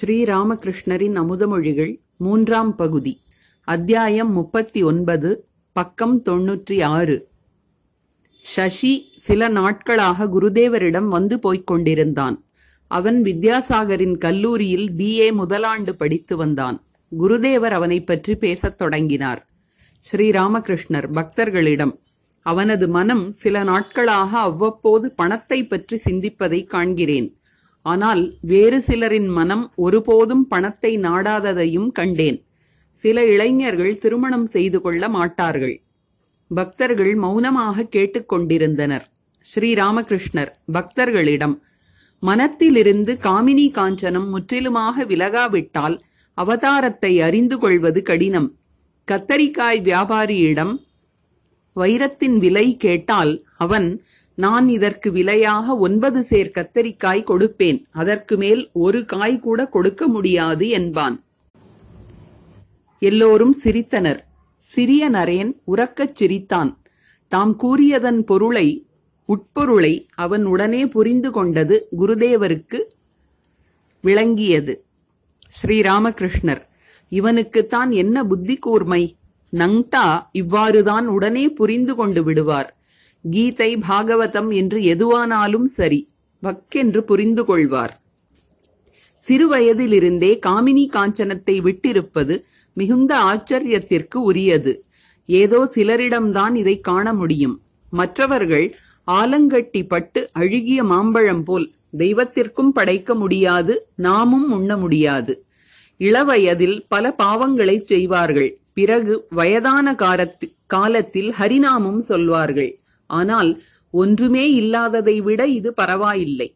ஸ்ரீராமகிருஷ்ணரின் அமுதமொழிகள் மூன்றாம் பகுதி அத்தியாயம் முப்பத்தி ஒன்பது பக்கம் தொன்னூற்றி ஆறு சசி சில நாட்களாக குருதேவரிடம் வந்து போய்க் கொண்டிருந்தான். அவன் வித்யாசாகரின் கல்லூரியில் பிஏ முதலாண்டு படித்து வந்தான். குருதேவர் அவனைப் பற்றி பேசத் தொடங்கினார். ஸ்ரீராமகிருஷ்ணர் பக்தர்களிடம் அவனது மனம் சில நாட்களாக அவ்வப்போது பணத்தை பற்றி சிந்திப்பதை காண்கிறேன். ஆனால் வேறு சிலரின் மனம் ஒருபோதும் பணத்தை நாடாததையும் கண்டேன். சில இளைஞர்கள் திருமணம் செய்து கொள்ள மாட்டார்கள். பக்தர்கள் மௌனமாக கேட்டுக்கொண்டிருந்தனர் ஸ்ரீராமகிருஷ்ணர் பக்தர்களிடம் மனத்திலிருந்து காமினி காஞ்சனம் முற்றிலுமாக விலகாவிட்டால் அவதாரத்தை அறிந்து கொள்வது கடினம். கத்தரிக்காய் வியாபாரியிடம் வைரத்தின் விலை கேட்டால் அவன் நான் இதற்கு விலையாக ஒன்பது சேர் கத்தரிக்காய் கொடுப்பேன். அதற்கு மேல் ஒரு காய் கூட கொடுக்க முடியாது என்பான். எல்லோரும் சிரித்தனர். சிறிய நரேன் உறக்கச் சிரித்தான். தாம் கூறியதன் பொருளை உட்பொருளை அவன் உடனே புரிந்து கொண்டது குருதேவருக்கு விளங்கியது. ஸ்ரீராமகிருஷ்ணர் இவனுக்குத்தான் என்ன புத்தி கூர்மை? நங்டா இவ்வாறுதான் உடனே புரிந்து கொண்டு விடுவார். கீதை பாகவதம் என்று எதுவானாலும் சரி வக்கென்று புரிந்து கொள்வார். சிறுவயதிலிருந்தே காமினி காஞ்சனத்தை விட்டிருப்பது மிகுந்த ஆச்சரியத்திற்கு உரியது. ஏதோ சிலரிடம்தான் இதை காண முடியும். மற்றவர்கள் ஆலங்கட்டி பட்டு அழுகிய மாம்பழம் போல் தெய்வத்திற்கும் படைக்க முடியாது நாமும் உண்ண முடியாது. இளவயதில் பல பாவங்களை செய்வார்கள். பிறகு வயதான காலத்தில் ஹரிநாமம் சொல்வார்கள். ஆனால் ஒன்றுமே இல்லாததை விட இது பரவாயில்லை.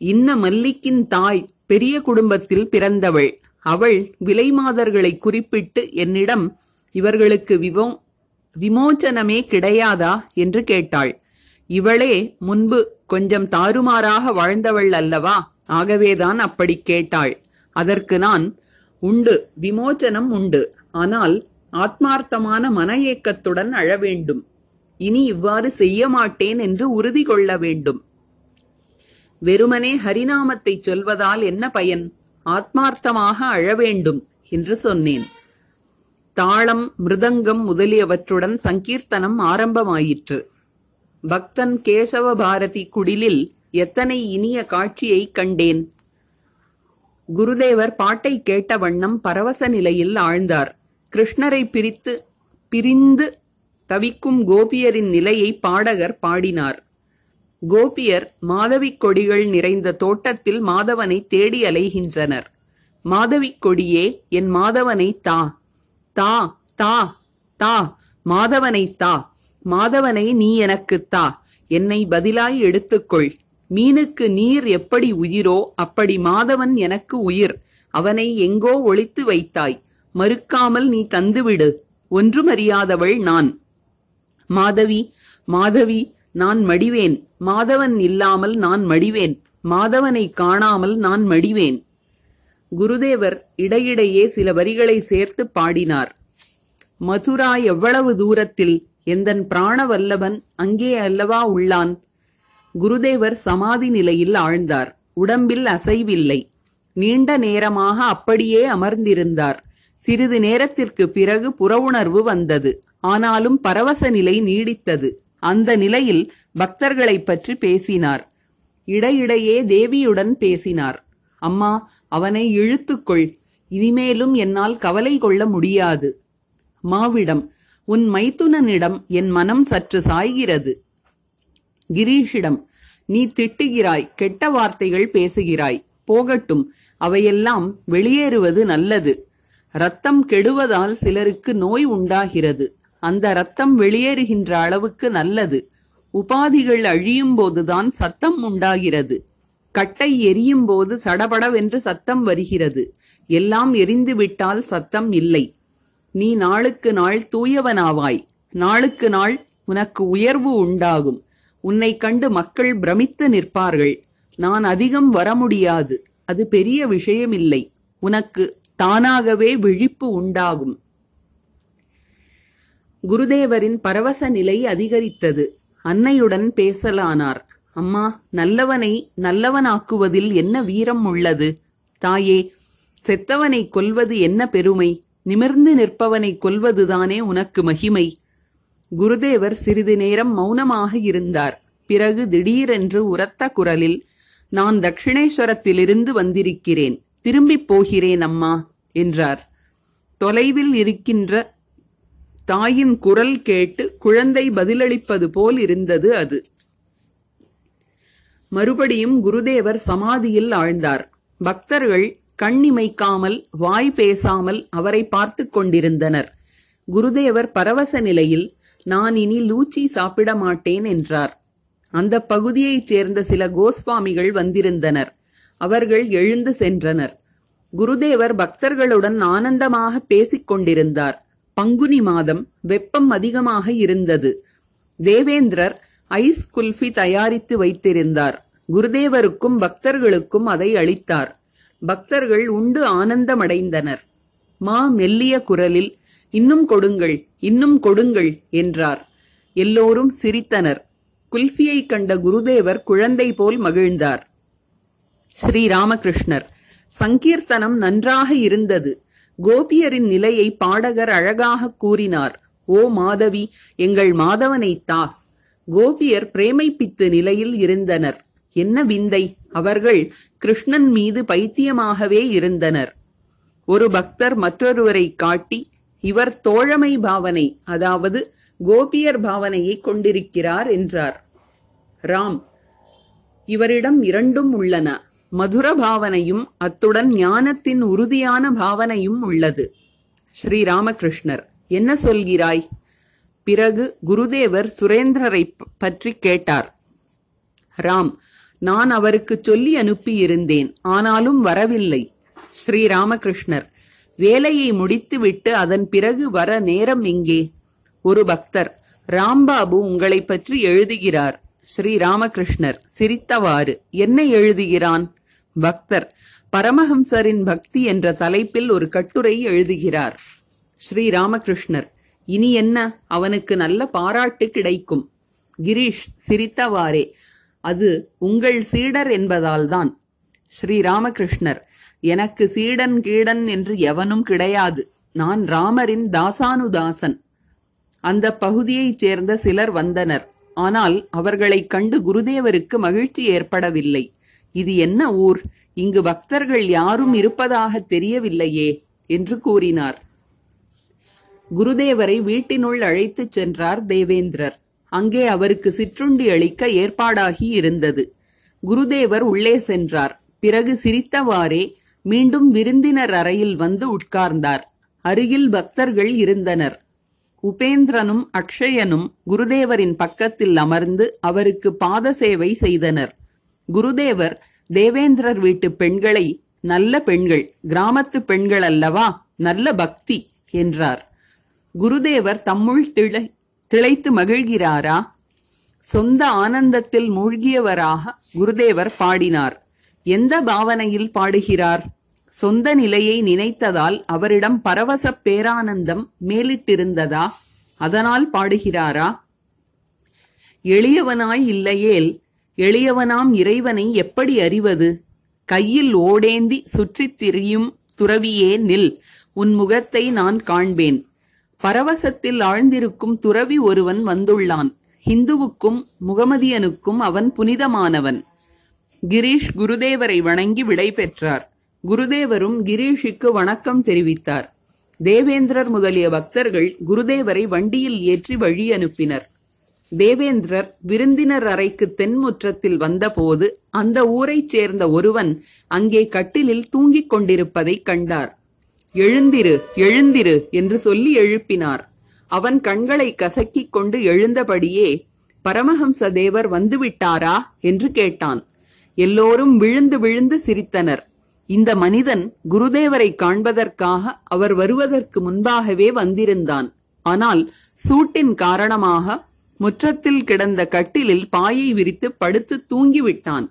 இன்ன மல்லிக்கின் தாய் பெரிய குடும்பத்தில் பிறந்தவள். அவள் விலைமாதர்களை குறிப்பிட்டு என்னிடம் இவர்களுக்கு விமோ விமோச்சனமே கிடையாதா? என்று கேட்டாள். இவளே முன்பு கொஞ்சம் தாறுமாறாக வாழ்ந்தவள் அல்லவா? ஆகவேதான் அப்படி கேட்டாள். அதற்கு நான் உண்டு விமோச்சனம் உண்டு. ஆனால் ஆத்மார்த்தமான மன ஏக்கத்துடன் அழ வேண்டும். இனி இவ்வாறு செய்ய மாட்டேன் என்று உறுதி கொள்ள வேண்டும். வெறுமனே ஹரிநாமத்தை சொல்வதால் என்ன பயன்? ஆத்மார்த்தமாக அழ வேண்டும் என்று சொன்னேன். தாளம் மிருதங்கம் முதலியவற்றுடன் சங்கீர்த்தனம் ஆரம்பமாயிற்று. பக்தன் கேசவ பாரதி குடிலில் எத்தனை இனிய காட்சியை கண்டேன்? குருதேவர் பாட்டை கேட்ட வண்ணம் பரவச நிலையில் ஆழ்ந்தார். கிருஷ்ணரை பிரித்து பிரிந்து தவிக்கும் கோபியரின் நிலையை பாடகர் பாடினார். கோபியர் மாதவிக் கொடிகள் நிறைந்த தோட்டத்தில் மாதவனை தேடி அலைகின்றனர். மாதவிக் கொடியே என் மாதவனை தா தா தா தா மாதவனை தா மாதவனை நீ எனக்கு தா என்னை பதிலாய் எடுத்துக்கொள். மீனுக்கு நீர் எப்படி உயிரோ அப்படி மாதவன் எனக்கு உயிர். அவனை எங்கோ ஒளித்து வைத்தாய். மறுக்காமல் நீ தந்துவிடு. ஒன்றுமறியாதவள் நான். மாதவி மாதவி நான் மடிவேன். மாதவன் இல்லாமல் நான் மடிவேன். மாதவனை காணாமல் நான் மடிவேன். குருதேவர் இடையிடையே சில வரிகளை சேர்த்து பாடினார். மதுரா எவ்வளவு தூரத்தில் எந்தன் பிராணவல்லவன் அங்கே அல்லவா உள்ளான்? குருதேவர் சமாதி நிலையில் ஆழ்ந்தார். உடம்பில் அசைவில்லை. நீண்ட நேரமாக அப்படியே அமர்ந்திருந்தார். சிறிது நேரத்திற்கு பிறகு புறவுணர்வு வந்தது. ஆனாலும் பரவச நிலை நீடித்தது. அந்த நிலையில் பக்தர்களைப் பற்றி பேசினார். இடையிடையே தேவியுடன் பேசினார். அம்மா அவனை இழுத்துக்கொள். இனிமேலும் என்னால் கவலை கொள்ள முடியாது. மாவிடம் உன் மைத்துனனிடம் என் மனம் சற்று சாய்கிறது. கிரீஷிடம் நீ திட்டுகிறாய் கெட்ட வார்த்தைகள் பேசுகிறாய். போகட்டும் அவையெல்லாம் வெளியேறுவது நல்லது. ரத்தம் கெடுவதால் சிலருக்கு நோய் உண்டாகிறது. அந்த ரத்தம் வெளியேறுகின்ற அளவுக்கு நல்லது. உபாதிகள் அழியும் போதுதான் சத்தம் உண்டாகிறது. கட்டை எரியும் போது சடபடவென்று சத்தம் வருகிறது. எல்லாம் எரிந்து விட்டால் சத்தம் இல்லை. நீ நாளுக்கு நாள் தூயவனாவாய். நாளுக்கு நாள் உனக்கு உயர்வு உண்டாகும். உன்னை கண்டு மக்கள் பிரமித்து நிற்பார்கள். நான் அதிகம் வர முடியாது அது பெரிய விஷயமில்லை. உனக்கு தானாகவே விழிப்பு உண்டாகும். குருதேவரின் பரவச நிலை அதிகரித்தது. அன்னையுடன் பேசலானார். அம்மா நல்லவனை நல்லவனாக்குவதில் என்ன வீரம் உள்ளது? தாயே செத்தவனை கொல்வது என்ன பெருமை? நிமிர்ந்து நிற்பவனை கொல்வதுதானே உனக்கு மகிமை. குருதேவர் சிறிது நேரம் மௌனமாக இருந்தார். பிறகு திடீரென்று உரத்த குரலில் நான் தட்சிணேஸ்வரத்திலிருந்து வந்திருக்கிறேன். திரும்பிப் போகிறேன் அம்மா என்றார். தொலைவில் இருக்கின்ற தாயின் குரல் கேட்டு குழந்தை பதிலளிப்பது போல் இருந்தது அது. மறுபடியும் குருதேவர் சமாதியில் ஆழ்ந்தார். பக்தர்கள் கண்ணிமைக்காமல் வாய் பேசாமல் அவரை பார்த்து கொண்டிருந்தனர். குருதேவர் பரவச நிலையில் நான் இனி லூச்சி சாப்பிட மாட்டேன் என்றார். அந்த பகுதியைச் சேர்ந்த சில கோஸ்வாமிகள் வந்திருந்தனர். அவர்கள் எழுந்து சென்றனர். குருதேவர் பக்தர்களுடன் ஆனந்தமாக பேசிக் கொண்டிருந்தார். பங்குனி மாதம் வெப்பம் அதிகமாக இருந்தது. தேவேந்திரர் ஐஸ் குல்ஃபி தயாரித்து வைத்திருந்தார். குருதேவருக்கும் பக்தர்களுக்கும் அதை அளித்தார். பக்தர்கள் உண்டு ஆனந்தமடைந்தனர். மா மெல்லிய குரலில் இன்னும் கொடுங்கள் இன்னும் கொடுங்கள் என்றார். எல்லோரும் சிரித்தனர். குல்ஃபியை கண்ட குருதேவர் குழந்தை போல் மகிழ்ந்தார். ஸ்ரீராமகிருஷ்ணர் சங்கீர்த்தனம் நன்றாக இருந்தது. கோபியரின் நிலையை பாடகர் அழகாக கூறினார் ஓ மாதவி எங்கள் மாதவனை தா கோபியர் பிரேமைப்பித்து நிலையில் இருந்தனர். என்ன விந்தை? அவர்கள் கிருஷ்ணன் மீது பைத்தியமாகவே இருந்தனர். ஒரு பக்தர் மற்றொருவரை காட்டி இவர் தோழமை பாவனை அதாவது கோபியர் பாவனையை கொண்டிருக்கிறார் என்றார். ராம் இவரிடம் இரண்டும் உள்ளன. மதுர பாவனையும் அத்துடன் ஞானத்தின் உறுதியான பாவனையும் உள்ளது. ஸ்ரீராமகிருஷ்ணர் என்ன சொல்கிறாய்? பிறகு குருதேவர் சுரேந்திரரை பற்றி கேட்டார். ராம் நான் அவருக்கு சொல்லி அனுப்பியிருந்தேன் ஆனாலும் வரவில்லை. ஸ்ரீராமகிருஷ்ணர் வேலையை முடித்துவிட்டு அதன் பிறகு வர நேரம் எங்கே? ஒரு பக்தர் ராம்பாபு உங்களை பற்றி எழுதுகிறார். ஸ்ரீராமகிருஷ்ணர் சிரித்தவாறு என்ன எழுதுகிறான்? பக்தர் பரமஹம்சரின் பக்தி என்ற தலைப்பில் ஒரு கட்டுரை எழுதுகிறார். ஸ்ரீராமகிருஷ்ணர் இனி என்ன? அவனுக்கு நல்ல பாராட்டு கிடைக்கும். கிரீஷ் சிரித்தவாறே அது உங்கள் சீடர் என்பதால்தான். ஸ்ரீராமகிருஷ்ணர் எனக்கு சீடன் கீடன் என்று எவனும் கிடையாது. நான் ராமரின் தாசானுதாசன். அந்த பகுதியைச் சேர்ந்த சிலர் வந்தனர். ஆனால் அவர்களைக் கண்டு குருதேவருக்கு மகிழ்ச்சி ஏற்படவில்லை. இது என்ன ஊர்? இங்கு பக்தர்கள் யாரும் இருப்பதாக தெரியவில்லையே என்று கூறினார். குருதேவரை வீட்டினுள் அழைத்துச் சென்றார் தேவேந்திரர். அங்கே அவருக்கு சிற்றுண்டி அளிக்க ஏற்பாடாகி இருந்தது. குருதேவர் உள்ளே சென்றார். பிறகு சிரித்தவாறே மீண்டும் விருந்தினர் அறையில் வந்து உட்கார்ந்தார். அருகில் பக்தர்கள் இருந்தனர். உபேந்திரனும் அக்ஷயனும் குருதேவரின் பக்கத்தில் அமர்ந்து அவருக்கு பாத சேவை செய்தனர். குருதேவர் தேவேந்திரர் வீட்டு பெண்களை நல்ல பெண்கள் கிராமத்து பெண்கள் அல்லவா? நல்ல பக்தி என்றார். குருதேவர் தம்முள் திளை திளைத்து மகிழ்கிறாரா? சொந்த ஆனந்தத்தில் மூழ்கியவராக குருதேவர் பாடினார். எந்த பாவனையில் பாடுகிறார்? சொந்த நிலையை நினைத்ததால் அவரிடம் பரவச பேரானந்தம் மேலிட்டிருந்ததா? அதனால் பாடுகிறாரா? எளியவனாய் இல்லையேல் எளியவனாம் இறைவனை எப்படி அறிவது? கையில் ஓடேந்தி சுற்றித் திரியும் துறவியே நில் உன் முகத்தை நான் காண்பேன். பரவசத்தில் ஆழ்ந்திருக்கும் துறவி ஒருவன் வந்துள்ளான். ஹிந்துவுக்கும் முகமதியனுக்கும் அவன் புனிதமானவன். கிரீஷ் குருதேவரை வணங்கி விடை பெற்றார். குருதேவரும் கிரீஷுக்கு வணக்கம் தெரிவித்தார். தேவேந்திரர் முதலிய பக்தர்கள் குருதேவரை வண்டியில் ஏற்றி வழி அனுப்பினர். தேவேந்திரர் விருந்தினர் அறைக்கு தென்முற்றத்தில் வந்தபோது அந்த ஊரைச் சேர்ந்த ஒருவன் அங்கே கட்டிலில் தூங்கிக் கொண்டிருப்பதைக் கண்டார். எழுந்திரு எழுந்திரு என்று சொல்லி எழுப்பினார். அவன் கண்களை கசக்கிக் கொண்டு எழுந்தபடியே பரமஹம்ச தேவர் வந்துவிட்டாரா? என்று கேட்டான். எல்லோரும் விழுந்து விழுந்து சிரித்தனர். இந்த மனிதன் குருதேவரை காண்பதற்காக அவர் வருவதற்கு முன்பாகவே வந்திருந்தான். ஆனால் சூட்டின் காரணமாக முற்றத்தில் கிடந்த கட்டிலில் பாயை விரித்து படுத்து தூங்கிவிட்டான்.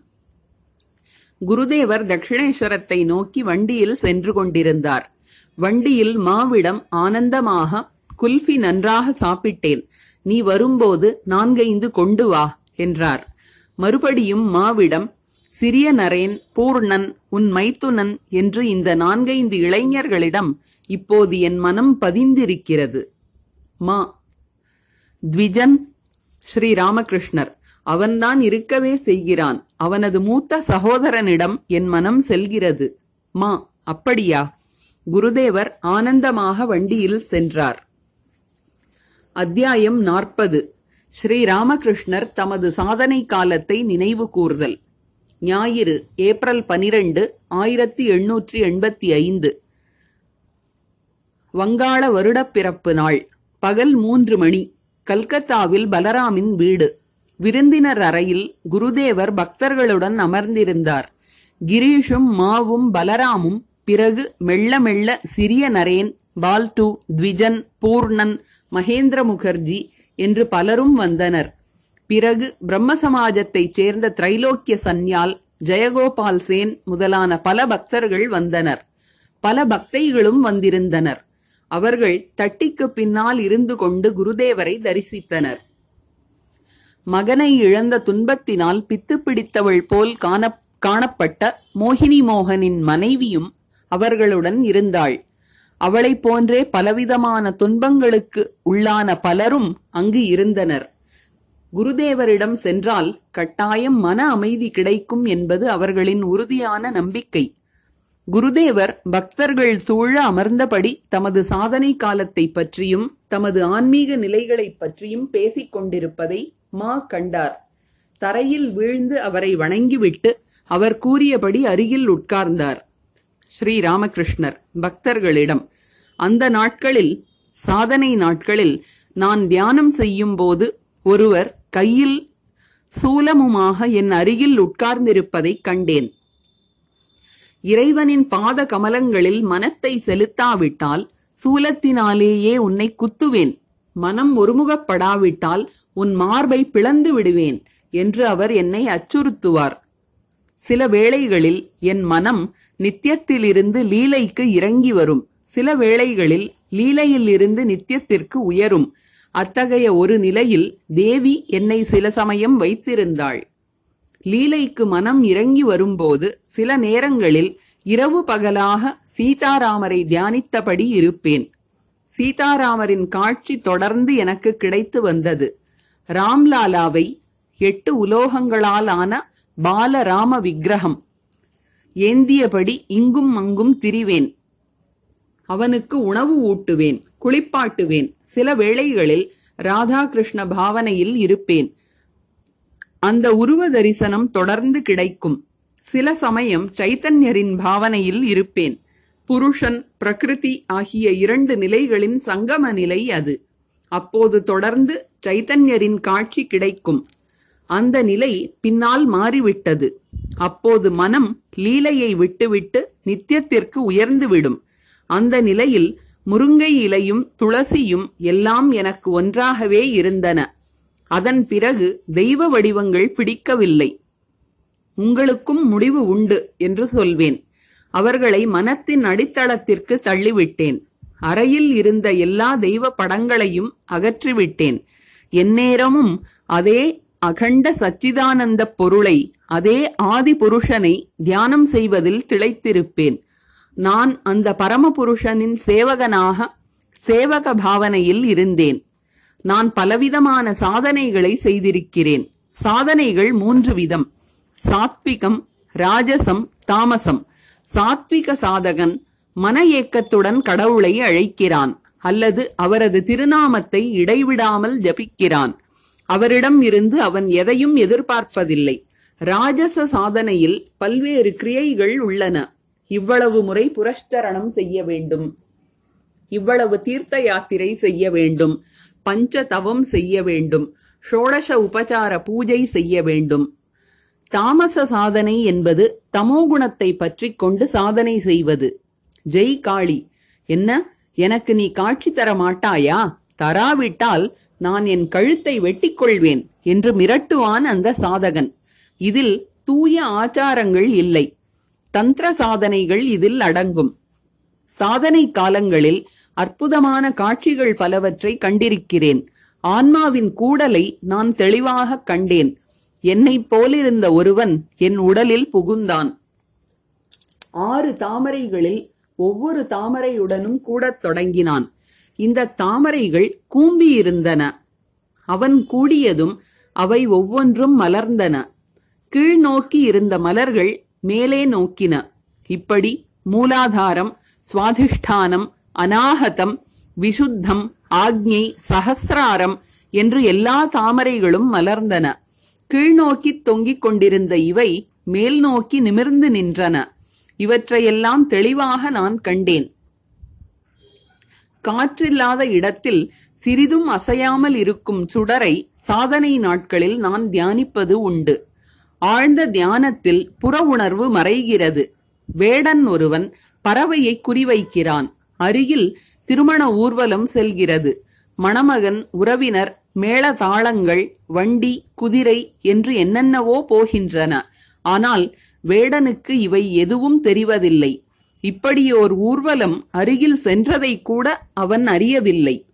குருதேவர் தட்சிணேஸ்வரத்தை நோக்கி வண்டியில் சென்று கொண்டிருந்தார். வண்டியில் மாவிடம் ஆனந்தமாக குல்ஃபி நன்றாக சாப்பிட்டேன். நீ வரும்போது நான்கைந்து கொண்டு வா என்றார். மறுபடியும் மாவிடம் சிறிய நரேன் பூர்ணன் உன் மைத்துனன் என்று இந்த நான்கைந்து இளைஞர்களிடம் இப்போது என் மனம் பதிந்திருக்கிறது. மா. த்விஜன் ஸ்ரீ ராமகிருஷ்ணர் அவன்தான் இருக்கவே செய்கிறான். அவனது மூத்த சகோதரனிடம் என் மனம் செல்கிறது. மா. அப்படியா? குருதேவர் ஆனந்தமாக வண்டியில் சென்றார். அத்தியாயம் நாற்பது. ஸ்ரீ ராமகிருஷ்ணர் தமது சாதனை காலத்தை நினைவு கூர்தல். ஞாயிறு ஏப்ரல் பனிரெண்டு ஆயிரத்தி எண்ணூற்றி எண்பத்தி ஐந்து. வங்காள வருடப்பிறப்பு நாள் பகல் மூன்று மணி கல்கத்தாவில் பலராமின் வீடு. விருந்தினர் அறையில் குருதேவர் பக்தர்களுடன் அமர்ந்திருந்தார். கிரீஷும் மாவும் பலராமும் பிறகு மெல்ல மெல்ல சிறிய நரேன் பால்டு த்விஜன் பூர்ணன் மகேந்திர முகர்ஜி என்று பலரும் வந்தனர். பிறகு பிரம்ம சமாஜத்தைச் சேர்ந்த திரைலோக்கிய சந்யால் ஜெயகோபால் சேன் முதலான பல பக்தர்கள் வந்தனர். பல பக்தைகளும் வந்திருந்தனர். அவர்கள் தட்டிக்கு பின்னால் இருந்து கொண்டு குருதேவரை தரிசித்தனர். மகனை இழந்த துன்பத்தினால் பித்து பிடித்தவள் போல் காண காணப்பட்ட மோகினி மோகனின் மனைவியும் அவர்களுடன் இருந்தாள். அவளைப் போன்றே பலவிதமான துன்பங்களுக்கு உள்ளான பலரும் அங்கு இருந்தனர். குருதேவரிடம் சென்றால் கட்டாயம் மன அமைதி கிடைக்கும் என்பது அவர்களின் உறுதியான நம்பிக்கை. குருதேவர் பக்தர்கள் சூழ அமர்ந்தபடி தமது சாதனை காலத்தை பற்றியும் தமது ஆன்மீக நிலைகளைப் பற்றியும் பேசிக் கொண்டிருப்பதை மா கண்டார். தரையில் வீழ்ந்து அவரை வணங்கிவிட்டு அவர் கூறியபடி அருகில் உட்கார்ந்தார். ஸ்ரீ ராமகிருஷ்ணர் பக்தர்களிடம் அந்த நாட்களில் சாதனை நாட்களில் நான் தியானம் செய்யும் போது ஒருவர் கையில் சூலமுமாக என் அருகில் உட்கார்ந்திருப்பதைக் கண்டேன். இறைவனின் பாத கமலங்களில் மனத்தை செலுத்தாவிட்டால் சூலத்தினாலேயே உன்னை குத்துவேன். மனம் ஒருமுகப்படாவிட்டால் உன் மார்பை பிளந்து விடுவேன் என்று அவர் என்னை அச்சுறுத்துவார். சில வேளைகளில் என் மனம் நித்தியத்திலிருந்து லீலைக்கு இறங்கி வரும். சில வேளைகளில் லீலையிலிருந்து நித்தியத்திற்கு உயரும். அத்தகைய ஒரு நிலையில் தேவி என்னை சில சமயம் வைத்திருந்தாள். லீலைக்கு மனம் இறங்கி வரும்போது சில நேரங்களில் இரவு பகலாக சீதாராமரை தியானித்தபடி இருப்பேன். சீதாராமரின் காட்சி தொடர்ந்து எனக்கு கிடைத்து வந்தது. ராம்லாலாவை எட்டு உலோகங்களால் ஆன பாலராம விக்கிரகம் ஏந்தியபடி இங்கும் அங்கும் திரிவேன். அவனுக்கு உணவு ஊட்டுவேன். குளிப்பாட்டுவேன். சில வேளைகளில் ராதாகிருஷ்ண பாவனையில் இருப்பேன். அந்த உருவ தரிசனம் தொடர்ந்து கிடைக்கும். சில சமயம் சைத்தன்யரின் பாவனையில் இருப்பேன். புருஷன் பிரகிருதி ஆகிய இரண்டு நிலைகளின் சங்கம நிலை அது. அப்போது தொடர்ந்து சைத்தன்யரின் காட்சி கிடைக்கும். அந்த நிலை பின்னால் மாறிவிட்டது. அப்போது மனம் லீலையை விட்டுவிட்டு நித்தியத்திற்கு உயர்ந்துவிடும். அந்த நிலையில் முருங்கை இலையும் துளசியும் எல்லாம் எனக்கு ஒன்றாகவே இருந்தன. அதன் பிறகு தெய்வ வடிவங்கள் பிடிக்கவில்லை. உங்களுக்கும் முடிவு உண்டு என்று சொல்வேன். அவர்களை மனத்தின் அடித்தளத்திற்கு தள்ளிவிட்டேன். அறையில் இருந்த எல்லா தெய்வ படங்களையும் அகற்றிவிட்டேன். எந்நேரமும் அதே அகண்ட சச்சிதானந்த பொருளை அதே ஆதி புருஷனை தியானம் செய்வதில் திளைத்திருப்பேன். நான் அந்த பரமபுருஷனின் சேவகனாக சேவக பாவனையில் இருந்தேன். நான் பலவிதமான சாதனைகளை செய்திருக்கிறேன். சாதனைகள் மூன்று விதம். சாத்விகம் ராஜசம் தாமசம். சாத்விக சாதகன் மன ஏக்கத்துடன் கடவுளை அழைக்கிறான் அல்லது அவரது திருநாமத்தை இடைவிடாமல் ஜபிக்கிறான். அவரிடம் இருந்து அவன் எதையும் எதிர்பார்ப்பதில்லை. ராஜச சாதனையில் பல்வேறு கிரியைகள் உள்ளன. இவ்வளவு முறை புரஷ்டரணம் செய்ய வேண்டும். இவ்வளவு தீர்த்த யாத்திரை செய்ய வேண்டும். பஞ்ச தவம் செய்ய வேண்டும். ஷோடச உபசார பூஜை செய்ய வேண்டும். தாமச சாதனை என்பது தமோகுணத்தை பற்றி கொண்டு சாதனை செய்வது. ஜெய் காளி என்ன? எனக்கு நீ காட்சி தர மாட்டாயா? தராவிட்டால் நான் என் கழுத்தை வெட்டிக்கொள்வேன் என்று மிரட்டுவான் அந்த சாதகன். இதில் தூய ஆச்சாரங்கள் இல்லை. தந்திர சாதனைகள் இதில் அடங்கும். சாதனை காலங்களில் அற்புதமான காட்சிகள் பலவற்றை கண்டிருக்கிறேன். ஆன்மாவின் கூடலை நான் தெளிவாக கண்டேன். என்னைப் போலிருந்த ஒருவன் என் உடலில் புகுந்தான். ஆறு தாமரைகளில் ஒவ்வொரு தாமரையுடனும் கூடத் தொடங்கினான். இந்த தாமரைகள் கூம்பியிருந்தன. அவன் கூடியதும் அவை ஒவ்வொன்றும் மலர்ந்தன. கீழ் நோக்கி இருந்த மலர்கள் மேலே நோக்கின. இப்படி மூலாதாரம் சுவாதிஷ்டானம் அநாகதம் விசுத்தம் ஆக்ஞை சகசிராரம் என்று எல்லா தாமரைகளும் மலர்ந்தன. கீழ்நோக்கி தொங்கிக் கொண்டிருந்த இவை மேல் நோக்கி நிமிர்ந்து நின்றன. இவற்றையெல்லாம் தெளிவாக நான் கண்டேன். காற்றில்லாத இடத்தில் சிறிதும் அசையாமல் இருக்கும் சுடரை சாதனை நாட்களில் நான் தியானிப்பது உண்டு. ஆழ்ந்த தியானத்தில் புற உணர்வு மறைகிறது. வேடன் ஒருவன் பறவையை குறிவைக்கிறான். அருகில் திருமண ஊர்வலம் செல்கிறது. மணமகன் உறவினர் மேளதாளங்கள் வண்டி குதிரை என்று என்னென்னவோ போகின்றன. ஆனால் வேடனுக்கு இவை எதுவும் தெரிவதில்லை. இப்படியோர் ஊர்வலம் அருகில் சென்றதை கூட அவன் அறியவில்லை.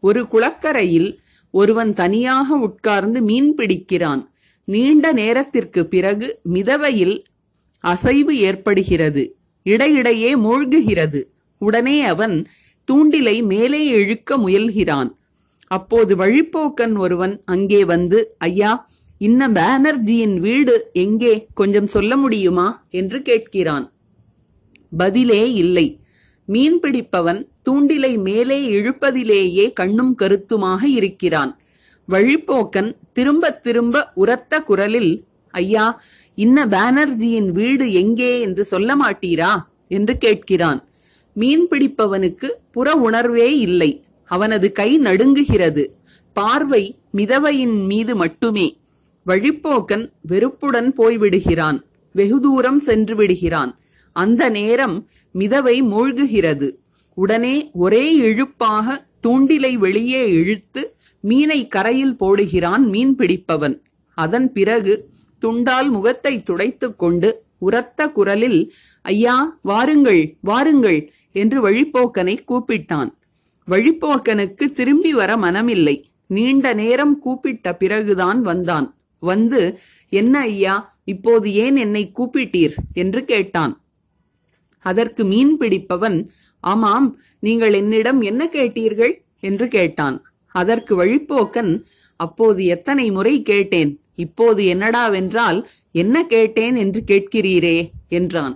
ஒரு குளக்கரையில் ஒருவன் தனியாக உட்கார்ந்து மீன் பிடிக்கிறான். நீண்ட நேரத்திற்கு பிறகு மிதவையில் அசைவு ஏற்படுகிறது. இடையிடையே மூழ்குகிறது. உடனே அவன் தூண்டிலை மேலே இழுக்க முயல்கிறான். அப்போது வழிப்போக்கன் ஒருவன் அங்கே வந்து ஐயா இன்ன பேனர்ஜியின் வீடு எங்கே? கொஞ்சம் சொல்ல முடியுமா? என்று கேட்கிறான். பதிலே இல்லை. மீன் பிடிப்பவன் தூண்டிலை மேலே இழுப்பதிலேயே கண்ணும் கருத்துமாக இருக்கிறான். வழிப்போக்கன் திரும்ப திரும்ப உரத்த குரலில் ஐயா இன்ன பானர்ஜியின் வீடு எங்கே என்று சொல்ல மாட்டீரா? என்று கேட்கிறான். மீன் பிடிப்பவனுக்கு புற உணர்வே இல்லை. அவனது கை நடுங்குகிறது. பார்வை மிதவையின் மீது மட்டுமே. வழிப்போக்கன் வெறுப்புடன் போய்விடுகிறான். வெகு தூரம் சென்று விடுகிறான். அந்த நேரம் மிதவை மூழ்குகிறது. உடனே ஒரே இழுப்பாக தூண்டிலை வெளியே இழுத்து மீனை கரையில் போடுகிறான் மீன் பிடிப்பவன். அதன் பிறகு துண்டால் முகத்தை துடைத்துக் கொண்டு உரத்த குரலில் ஐயா வாருங்கள் வாருங்கள் என்று வழிப்போக்கனை கூப்பிட்டான். வழிப்போக்கனுக்கு திரும்பி வர மனமில்லை. நீண்ட நேரம் கூப்பிட்ட பிறகுதான் வந்தான். வந்து என்ன ஐயா இப்போது ஏன் என்னை கூப்பிட்டீர்? என்று கேட்டான். அதற்கு மீன் பிடிப்பவன் ஆமாம் நீங்கள் என்னிடம் என்ன கேட்டீர்கள்? என்று கேட்டான். அதற்கு வழிப்போக்கன் அப்போது எத்தனை முறை கேட்டேன்? இப்போது என்னடாவென்றால் என்ன கேட்டேன் என்று கேட்கிறீரே என்றான்.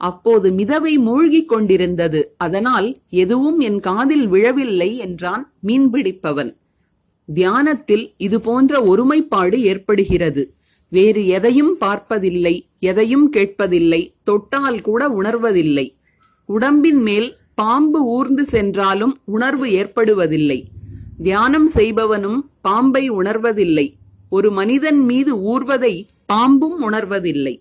அப்போது மிதவை மூழ்கிக் கொண்டிருந்தது. அதனால் எதுவும் என் காதில் விழவில்லை என்றான் மீன்பிடிப்பவன் தியானத்தில் இது போன்ற ஒருமைப்பாடு ஏற்படுகிறது. வேறு எதையும் பார்ப்பதில்லை எதையும் கேட்பதில்லை தொட்டால் கூட உணர்வதில்லை. உடம்பின் மேல் பாம்பு ஊர்ந்து சென்றாலும் உணர்வு ஏற்படுவதில்லை. தியானம் செய்பவனும் பாம்பை உணர்வதில்லை. ஒரு மனிதன் மீது ஊர்வதை பாம்பும் உணர்வதில்லை.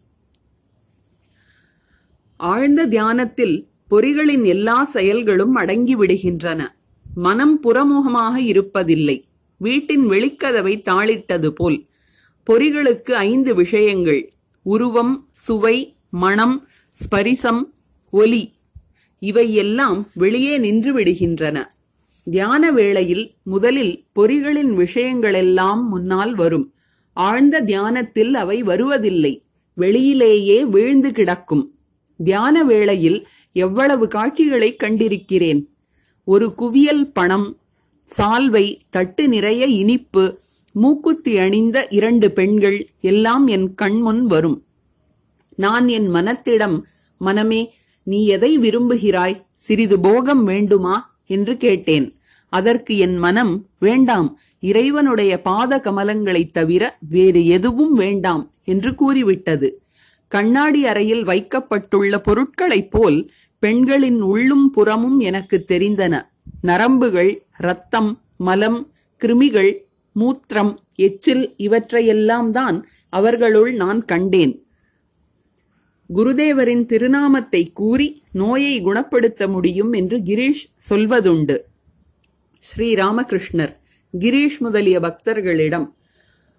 ஆழ்ந்த தியானத்தில் பொறிகளின் எல்லா செயல்களும் அடங்கிவிடுகின்றன. மனம் புறமுகமாக இருப்பதில்லை. வீட்டின் வெளிக்கதவை தாளிட்டது போல். பொறிகளுக்கு ஐந்து விஷயங்கள். உருவம் சுவை மணம் ஸ்பரிசம் ஒலி. இவையெல்லாம் வெளியே நின்று விடுகின்றன. தியான வேளையில் முதலில் பொறிகளின் விஷயங்களெல்லாம் முன்னால் வரும். ஆழ்ந்த தியானத்தில் அவை வருவதில்லை. வெளியிலேயே வீழ்ந்து கிடக்கும். தியான வேளையில் எவ்வளவு காட்சிகளை கண்டிருக்கிறேன்? ஒரு குவியல் பணம் சால்வை தட்டு நிறைய இனிப்பு மூக்குத்தி அணிந்த இரண்டு பெண்கள் எல்லாம் என் கண்முன் வரும். நான் என் மனத்திடம் மனமே நீ எதை விரும்புகிறாய்? சிறிது போகம் வேண்டுமா? என்று கேட்டேன். அதற்கு என் மனம் வேண்டாம். இறைவனுடைய பாத கமலங்களைத் தவிர வேறு எதுவும் வேண்டாம் என்று கூறிவிட்டது. கண்ணாடி அறையில் வைக்கப்பட்டுள்ள பொருட்களைப் போல் பெண்களின் உள்ளும் புறமும் எனக்கு தெரிந்தன. நரம்புகள் இரத்தம் மலம் கிருமிகள் மூத்திரம் எச்சில் இவற்றையெல்லாம் தான் அவர்களுள் நான் கண்டேன். குருதேவரின் திருநாமத்தை கூறி நோயை குணப்படுத்த முடியும் என்று கிரீஷ் சொல்வதுண்டு. ஸ்ரீராமகிருஷ்ணர் கிரீஷ் முதலிய பக்தர்களிடம்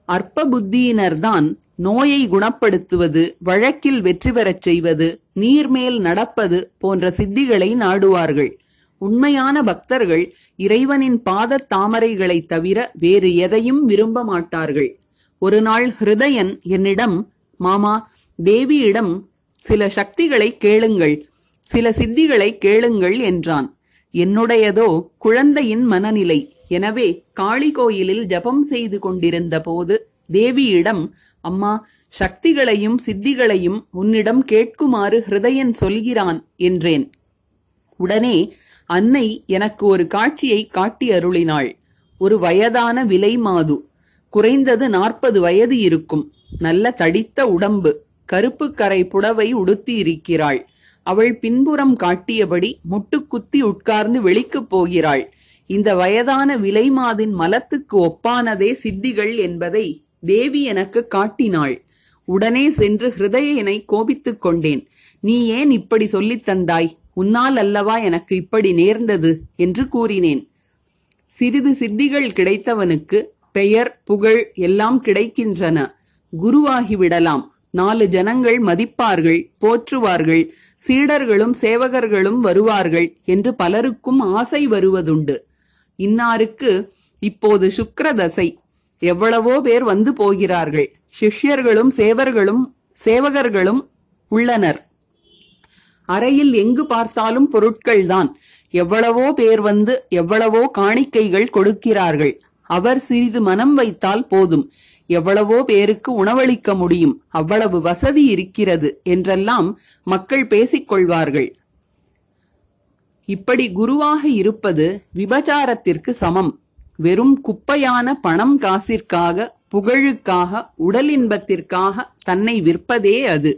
அற்ப புத்தியினர்தான் நோயை குணப்படுத்துவது வழக்கில் வெற்றி பெறச் செய்வது நீர்மேல் நடப்பது போன்ற சித்திகளை நாடுவார்கள். உண்மையான பக்தர்கள் இறைவனின் பாதத் தாமரைகளைத் தவிர வேறு எதையும் விரும்ப மாட்டார்கள். ஒரு நாள் ஹிருதயன் என்னிடம் மாமா தேவியிடம் சில சக்திகளை கேளுங்கள் சில சித்திகளை கேளுங்கள் என்றான். என்னுடையதோ குழந்தையின் மனநிலை. எனவே காளி கோயிலில் ஜபம் செய்து கொண்டிருந்த போது தேவியிடம் அம்மா சக்திகளையும் சித்திகளையும் உன்னிடம் கேட்குமாறு ஹிருதயன் சொல்கிறான் என்றேன். உடனே அன்னை எனக்கு ஒரு காட்சியை காட்டி அருளினாள். ஒரு வயதான விலை மாது. குறைந்தது நாற்பது வயது இருக்கும். நல்ல தடித்த உடம்பு. கருப்பு கரை புடவை உடுத்தி இருக்கிறாள் அவள் பின்புறம் காட்டியபடி முட்டுக்குத்தி உட்கார்ந்து வெளிக்குப் போகிறாள். இந்த வயதான விலைமாதின் மலத்துக்கு ஒப்பானதே சித்திகள் என்பதை தேவி எனக்கு காட்டினாள். உடனே சென்று ஹிருதயனை கோபித்துக் கொண்டேன். நீ ஏன் இப்படி சொல்லித் தந்தாய்? உன்னால் அல்லவா எனக்கு இப்படி நேர்ந்தது? என்று கூறினேன். சிறிது சித்திகள் கிடைத்தவனுக்கு பெயர் புகழ் எல்லாம் கிடைக்கின்றன. குருவாகிவிடலாம். நாலு ஜனங்கள் மதிப்பார்கள் போற்றுவார்கள். சீடர்களும் சேவகர்களும் வருவார்கள் என்று பலருக்கும் ஆசை வருவதுண்டு. இன்னாருக்கு இப்போது சுக்ரதசை எவ்வளவோ பேர் வந்து போகிறார்கள். சிஷ்யர்களும் சேவர்களும் சேவகர்களும் உள்ளனர். அறையில் எங்கு பார்த்தாலும் பொருட்கள்தான். எவ்வளவோ பேர் வந்து எவ்வளவோ காணிக்கைகள் கொடுக்கிறார்கள். அவர் சிறிது மனம் வைத்தால் போதும். எவ்வளவோ பேருக்கு உணவளிக்க முடியும். அவ்வளவு வசதி இருக்கிறது என்றெல்லாம் மக்கள் பேசிக்கொள்வார்கள். இப்படி குருவாக இருப்பது விபச்சாரத்திற்கு சமம். வெறும் குப்பையான பணம் காசிற்காக புகழுக்காக உடல் இன்பத்திற்காக தன்னை விற்பதே அது.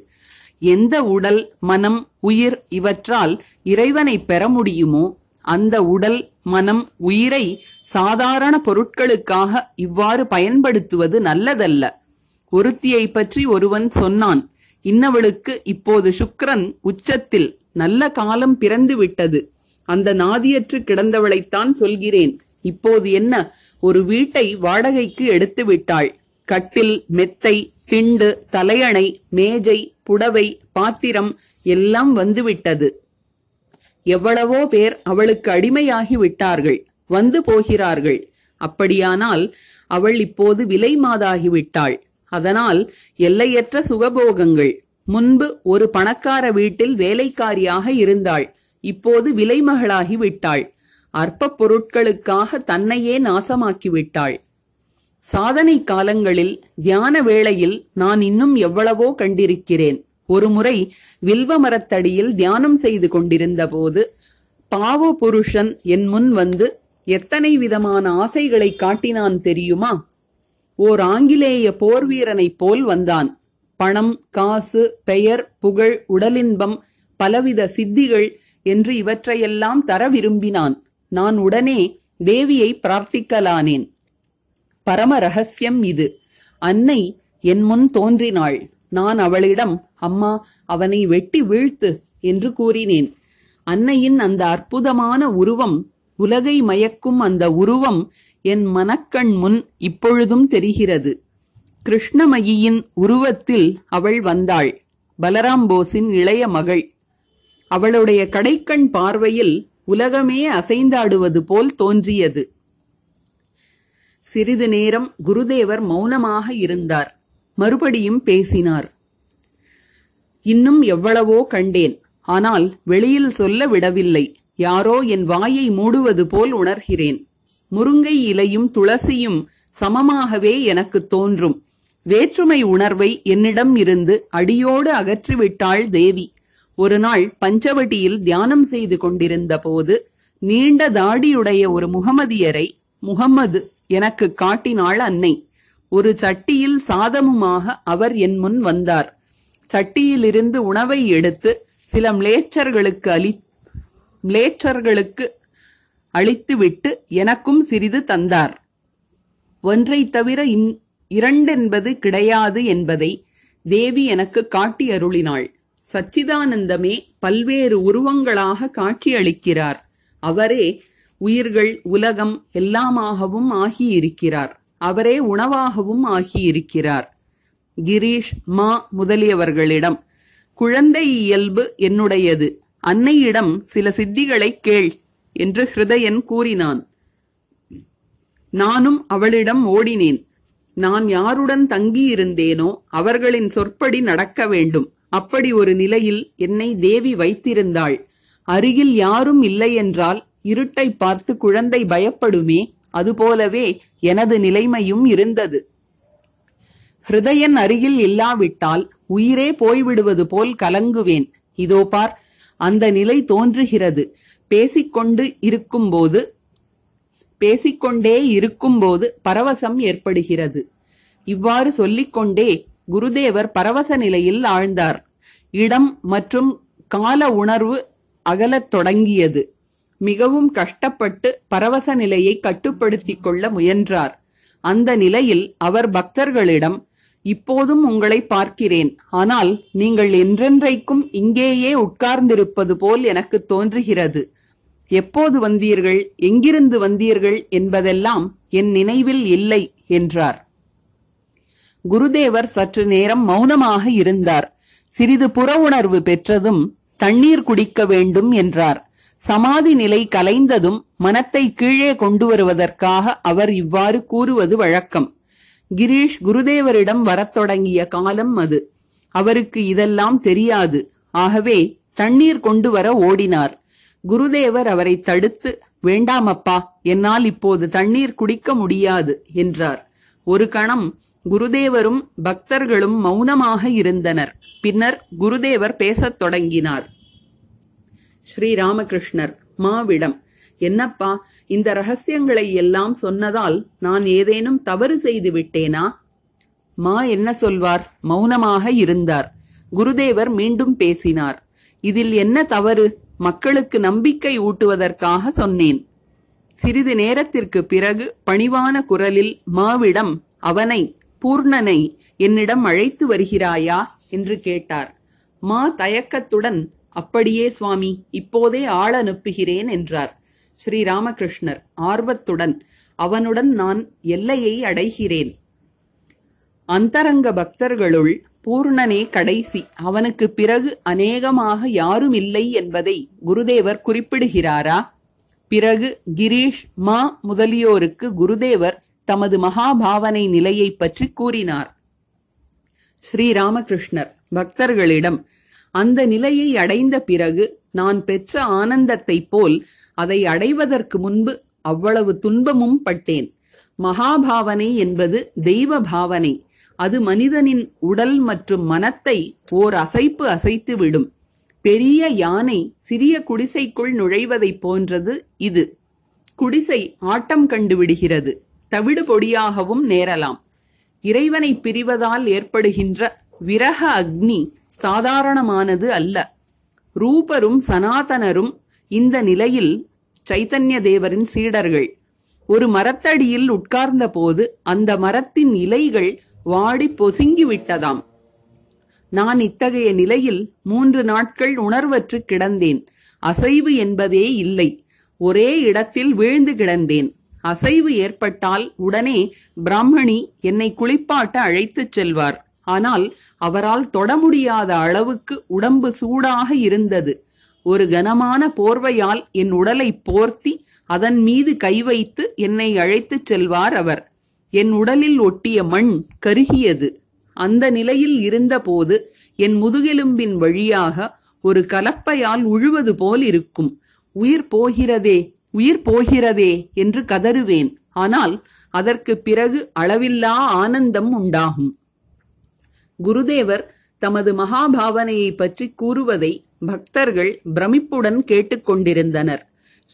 எந்த உடல் மனம் உயிர் இவற்றால் இறைவனை பெற முடியுமோ அந்த உடல் மனம் உயிரை சாதாரண பொருட்களுக்காக இவ்வாறு பயன்படுத்துவது நல்லதல்ல. ஒருத்தியை பற்றி ஒருவன் சொன்னான் இன்னவளுக்கு இப்போது சுக்கிரன் உச்சத்தில் நல்ல காலம் பிறந்து விட்டது அந்த நாதியற்று கிடந்தவளைத்தான் சொல்கிறேன். இப்போது என்ன? ஒரு வீட்டை வாடகைக்கு எடுத்து விட்டாள் கட்டில் மெத்தை திண்டு தலையணை மேஜை புடவை பாத்திரம் எல்லாம் வந்துவிட்டது. எவ்வளவோ பேர் அவளுக்கு அடிமையாகி விட்டார்கள் வந்து போகிறார்கள். அப்படியானால் அவள் இப்போது விலை மாதாகிவிட்டாள் அதனால் எல்லையற்ற சுகபோகங்கள். முன்பு ஒரு பணக்கார வீட்டில் வேலைக்காரியாக இருந்தாள். இப்போது விலைமகளாகி விட்டாள். அற்ப பொருட்களுக்காக தன்னையே நாசமாக்கிவிட்டாள் சாதனை காலங்களில் தியான வேளையில் நான் இன்னும் எவ்வளவோ கண்டிருக்கிறேன். ஒருமுறை வில்வ மரத்தடியில் தியானம் செய்து கொண்டிருந்த போது பாவ புருஷன் என் முன் வந்து எத்தனை விதமான ஆசைகளை காட்டினான் தெரியுமா? ஓர் ஆங்கிலேய போர் வீரனைப் போல் வந்தான். பணம் காசு பெயர் புகழ் உடலின்பம் பலவித சித்திகள் என்று இவற்றையெல்லாம் தர விரும்பினான். நான் உடனே தேவியை பிரார்த்திக்கலானேன். பரம ரகசியம் இது. அன்னை என் முன் தோன்றினாள். நான் அவளிடம் அம்மா அவனை வெட்டி வீழ்த்து என்று கூறினேன். அன்னையின் அந்த அற்புதமான உருவம் உலகை மயக்கும் அந்த உருவம் என் மனக்கண் முன் இப்பொழுதும் தெரிகிறது. கிருஷ்ணமயியின் உருவத்தில் அவள் வந்தாள் பலராம் போஸின் இளைய மகள். அவளுடைய கடைக்கண் பார்வையில் உலகமே அசைந்தாடுவது போல் தோன்றியது. சிறிது நேரம் குருதேவர் மௌனமாக இருந்தார். மறுபடியும் பேசினார். இன்னும் எவ்வளவோ கண்டேன். ஆனால் வெளியில் சொல்ல விடவில்லை. யாரோ என் வாயை மூடுவது போல் உணர்கிறேன். முருங்கை இலையும் துளசியும் சமமாகவே எனக்கு தோன்றும். வேற்றுமை உணர்வை என்னிடம் இருந்து அடியோடு அகற்றிவிட்டாள் தேவி. ஒரு நாள் பஞ்சவட்டியில் தியானம் செய்து கொண்டிருந்த போது நீண்ட தாடியுடைய ஒரு முகமதியரை முகம்மது எனக்கு காட்டினாள் அன்னை. ஒரு சட்டியில் சாதமுமாக அவர் என் முன் வந்தார். சட்டியிலிருந்து உணவை எடுத்து சில மிளேச்சர்களுக்கு அளி மிளேச்சர்களுக்கு அளித்துவிட்டு எனக்கும் சிறிது தந்தார். ஒன்றைத் தவிர இன் இரண்டென்பது கிடையாது என்பதை தேவி எனக்கு காட்டி அருளினாள். சச்சிதானந்தமே பல்வேறு உருவங்களாக காட்சியளிக்கிறார். அவரே உயிர்கள் உலகம் எல்லாமாகவும் ஆகியிருக்கிறார். அவரே உணவாகவும் ஆகியிருக்கிறார். கிரீஷ் மா முதலியவர்களிடம் குழந்தை இயல்பு என்னுடையது. அன்னையிடம் சில சித்திகளை கேள் என்று ஹிருதயன் கூறினான். நானும் அவளிடம் ஓடினேன். நான் யாருடன் தங்கியிருந்தேனோ அவர்களின் சொற்படி நடக்க வேண்டும். அப்படி ஒரு நிலையில் என்னை தேவி வைத்திருந்தாள். அருகில் யாரும் இல்லையென்றால் இருட்டை பார்த்து குழந்தை பயப்படுமே. அதுபோலவே எனது நிலைமையும் இருந்தது. ஹிருதயன் அருகில் இல்லாவிட்டால் உயிரே போய்விடுவது போல் கலங்குவேன். இதோ பார் அந்த நிலை தோன்றுகிறது. பேசிக்கொண்டு இருக்கும்போது பேசிக்கொண்டே இருக்கும்போது பரவசம் ஏற்படுகிறது. இவ்வாறு சொல்லிக்கொண்டே குருதேவர் பரவச நிலையில் ஆழ்ந்தார். இடம் மற்றும் கால உணர்வு அகலத் தொடங்கியது. மிகவும் கஷ்டப்பட்டு பரவச நிலையை கட்டுப்படுத்திக் கொள்ள முயன்றார். அந்த நிலையில் அவர் பக்தர்களிடம் இப்போதும் உங்களை பார்க்கிறேன். ஆனால் நீங்கள் என்றென்றைக்கும் இங்கேயே உட்கார்ந்திருப்பது போல் எனக்கு தோன்றுகிறது. எப்போது வந்தீர்கள்? எங்கிருந்து வந்தீர்கள்? என்பதெல்லாம் என் நினைவில் இல்லை என்றார். குருதேவர் சற்று நேரம் மௌனமாக இருந்தார். சிறிது புற உணர்வு பெற்றதும் தண்ணீர் குடிக்க வேண்டும் என்றார். சமாதி நிலை கலைந்ததும் மனத்தை கீழே கொண்டு வருவதற்காக அவர் இவ்வாறு கூறுவது வழக்கம். கிரீஷ் குருதேவரிடம் வரத் தொடங்கிய காலம் அது. அவருக்கு இதெல்லாம் தெரியாது. ஆகவே தண்ணீர் கொண்டு வர ஓடினார். குருதேவர் அவரை தடுத்து வேண்டாமப்பா என்னால் இப்போது தண்ணீர் குடிக்க முடியாது என்றார். ஒரு கணம் குருதேவரும் பக்தர்களும் மௌனமாக இருந்தனர். பின்னர் குருதேவர் பேசத் தொடங்கினார். ஸ்ரீராமகிருஷ்ணர் மாவிடம் என்னப்பா இந்த ரகசியங்களை எல்லாம் சொன்னதால் நான் ஏதேனும் தவறு செய்து விட்டேனா? மா என்ன சொல்வார்? மௌனமாக இருந்தார். குருதேவர் மீண்டும் பேசினார். இதில் என்ன தவறு? மக்களுக்கு நம்பிக்கை ஊட்டுவதற்காக சொன்னேன். சிறிது நேரத்திற்கு பிறகு பணிவான குரலில் மாவிடம் அவனை பூர்ணனை என்னிடம் அழைத்து வருகிறாயா? என்று கேட்டார். மா தயக்கத்துடன் அப்படியே சுவாமி இப்போதே ஆள் அனுப்புகிறேன் என்றார். ஸ்ரீராமகிருஷ்ணர் ஆர்வத்துடன் அவனுடன் நான் எல்லையை அடைகிறேன். அந்தரங்க பக்தர்களுள் பூர்ணனே கடைசி. அவனுக்கு பிறகு அநேகமாக யாரும் இல்லை என்பதை குருதேவர் குறிப்பிடுகிறாரா? பிறகு கிரீஷ் மா முதலியோருக்கு குருதேவர் தமது மகாபாவனை நிலையை பற்றி கூறினார். ஸ்ரீராமகிருஷ்ணர் பக்தர்களிடம் அந்த நிலையை அடைந்த பிறகு நான் பெற்ற ஆனந்தத்தைப் போல் அதை அடைவதற்கு முன்பு அவ்வளவு துன்பமும் பட்டேன். மகாபாவனை என்பது தெய்வ பாவனை அது மனிதனின் உடல் மற்றும் மனத்தை ஓர் அசைப்பு அசைத்து விடும் பெரிய யானை சிறிய குடிசைக்குள் நுழைவதைப் போன்றது இது. குடிசை ஆட்டம் கண்டு விடுகிறது தவிடு பொடியாகவும் நேரலாம். இறைவனை பிரிவதால் ஏற்படுகின்ற விரக அக்னி சாதாரணமானது அல்ல. ரூபரும் சனாதனரும் இந்த நிலையில் சைத்தன்ய தேவரின் சீடர்கள். ஒரு மரத்தடியில் உட்கார்ந்தபோது அந்த மரத்தின் இலைகள் வாடி பொசுங்கி விட்டதாம் நான் இத்தகைய நிலையில் மூன்று நாட்கள் உணர்வற்று கிடந்தேன். அசைவு என்பதே இல்லை. ஒரே இடத்தில் வீழ்ந்து கிடந்தேன். அசைவு ஏற்பட்டால் உடனே பிராமணி என்னை குளிப்பாட்ட அழைத்துச் செல்வார். ஆனால் அவரால் தொட முடியாத அளவுக்கு உடம்பு சூடாக இருந்தது. ஒரு கனமான போர்வையால் என் உடலை போர்த்தி அதன் மீது கை வைத்து என்னை அழைத்துச் செல்வார் அவர். என் உடலில் ஒட்டிய மண் கருகியது. அந்த நிலையில் இருந்தபோது என் முதுகெலும்பின் வழியாக ஒரு கலப்பையால் உழுவது போல் இருக்கும். உயிர் போகிறதே உயிர் போகிறதே என்று கதறுவேன். ஆனால் அதற்கு பிறகு அளவில்லா ஆனந்தம் உண்டாகும். குருதேவர் தமது மகாபாவனையை பற்றி கூறுவதை பக்தர்கள் பிரமிப்புடன் கேட்டுக்கொண்டிருந்தனர்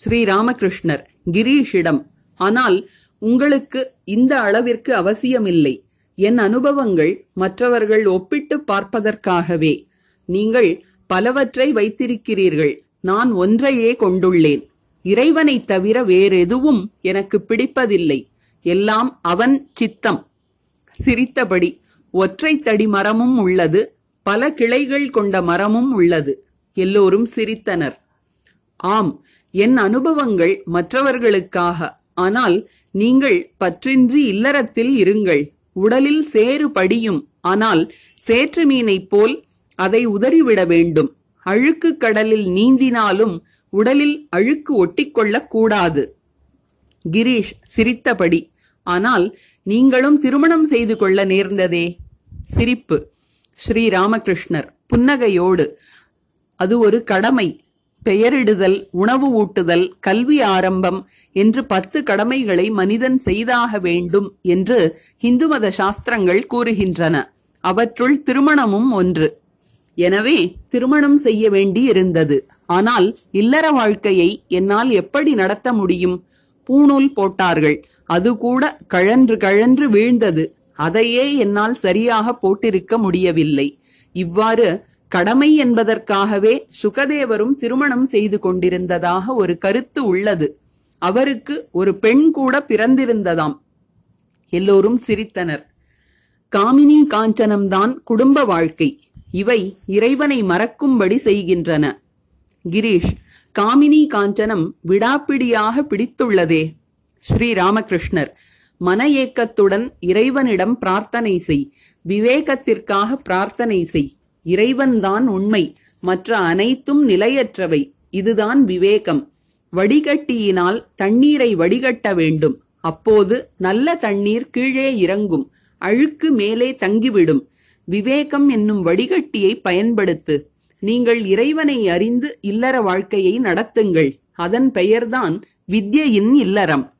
ஸ்ரீராமகிருஷ்ணர் கிரீஷிடம் ஆனால் உங்களுக்கு இந்த அளவிற்கு அவசியமில்லை. என் அனுபவங்கள் மற்றவர்கள் ஒப்பிட்டு பார்ப்பதற்காகவே. நீங்கள் பலவற்றை வைத்திருக்கிறீர்கள். நான் ஒன்றையே கொண்டுள்ளேன். இறைவனைத் தவிர வேறெதுவும் எனக்கு பிடிப்பதில்லை. எல்லாம் அவன் சித்தம். சிரித்தபடி ஒற்றை தடி மரமும் உள்ளது பல கிளைகள் கொண்ட மரமும் உள்ளது. எல்லோரும் சிரித்தனர். ஆம் என் அனுபவங்கள் மற்றவர்களுக்காக. ஆனால் நீங்கள் பற்றின்றி இல்லறத்தில் இருங்கள். உடலில் சேறு படியும். ஆனால் சேற்று மீனைப் போல் அதை உதறிவிட வேண்டும். அழுக்கு கடலில் நீந்தினாலும் உடலில் அழுக்கு ஒட்டிக்கொள்ளக் கூடாது. கிரீஷ் சிரித்தபடி ஆனால் நீங்களும் திருமணம் செய்து கொள்ள நேர்ந்ததே. சிரிப்பு. ஸ்ரீ ராமகிருஷ்ணர் புன்னகையோடு. அது ஒரு கடமை. பெயரிடுதல் உணவு ஊட்டுதல் கல்வி ஆரம்பம் என்று பத்து கடமைகளை மனிதன் செய்தாக வேண்டும் என்று இந்து மத சாஸ்திரங்கள் கூறுகின்றன. அவற்றுள் திருமணமும் ஒன்று. எனவே திருமணம் செய்ய வேண்டி இருந்தது ஆனால் இல்லற வாழ்க்கையை என்னால் எப்படி நடத்த முடியும்? பூணூல் போட்டார்கள். அது கூட கழன்று கழன்று வீழ்ந்தது. அதையே என்னால் சரியாக போட்டிருக்க முடியவில்லை. இவ்வாறு கடமை என்பதற்காகவே சுகதேவரும் திருமணம் செய்து கொண்டிருந்ததாக ஒரு கருத்து உள்ளது. அவருக்கு ஒரு பெண் கூட பிறந்திருந்ததாம். எல்லோரும் சிரித்தனர். காமினி காஞ்சனம்தான் குடும்ப வாழ்க்கை. இவை இறைவனை மறக்கும்படி செய்கின்றன. கிரீஷ் காமினி காஞ்சனம் விடாப்பிடியாக பிடித்துள்ளதே. ஸ்ரீ ராமகிருஷ்ணர் மன ஏக்கத்துடன் இறைவனிடம் பிரார்த்தனை செய். விவேகத்திற்காக பிரார்த்தனை செய். இறைவன்தான் உண்மை. மற்ற அனைத்தும் நிலையற்றவை. இதுதான் விவேகம். வடிகட்டியினால் தண்ணீரை வடிகட்ட வேண்டும். அப்போது நல்ல தண்ணீர் கீழே இறங்கும். அழுக்கு மேலே தங்கிவிடும். விவேகம் என்னும் வடிகட்டியை பயன்படுத்து. நீங்கள் இறைவனை அறிந்து இல்லற வாழ்க்கையை நடத்துங்கள். அதன் பெயர்தான் வித்யையின் இல்லறம்.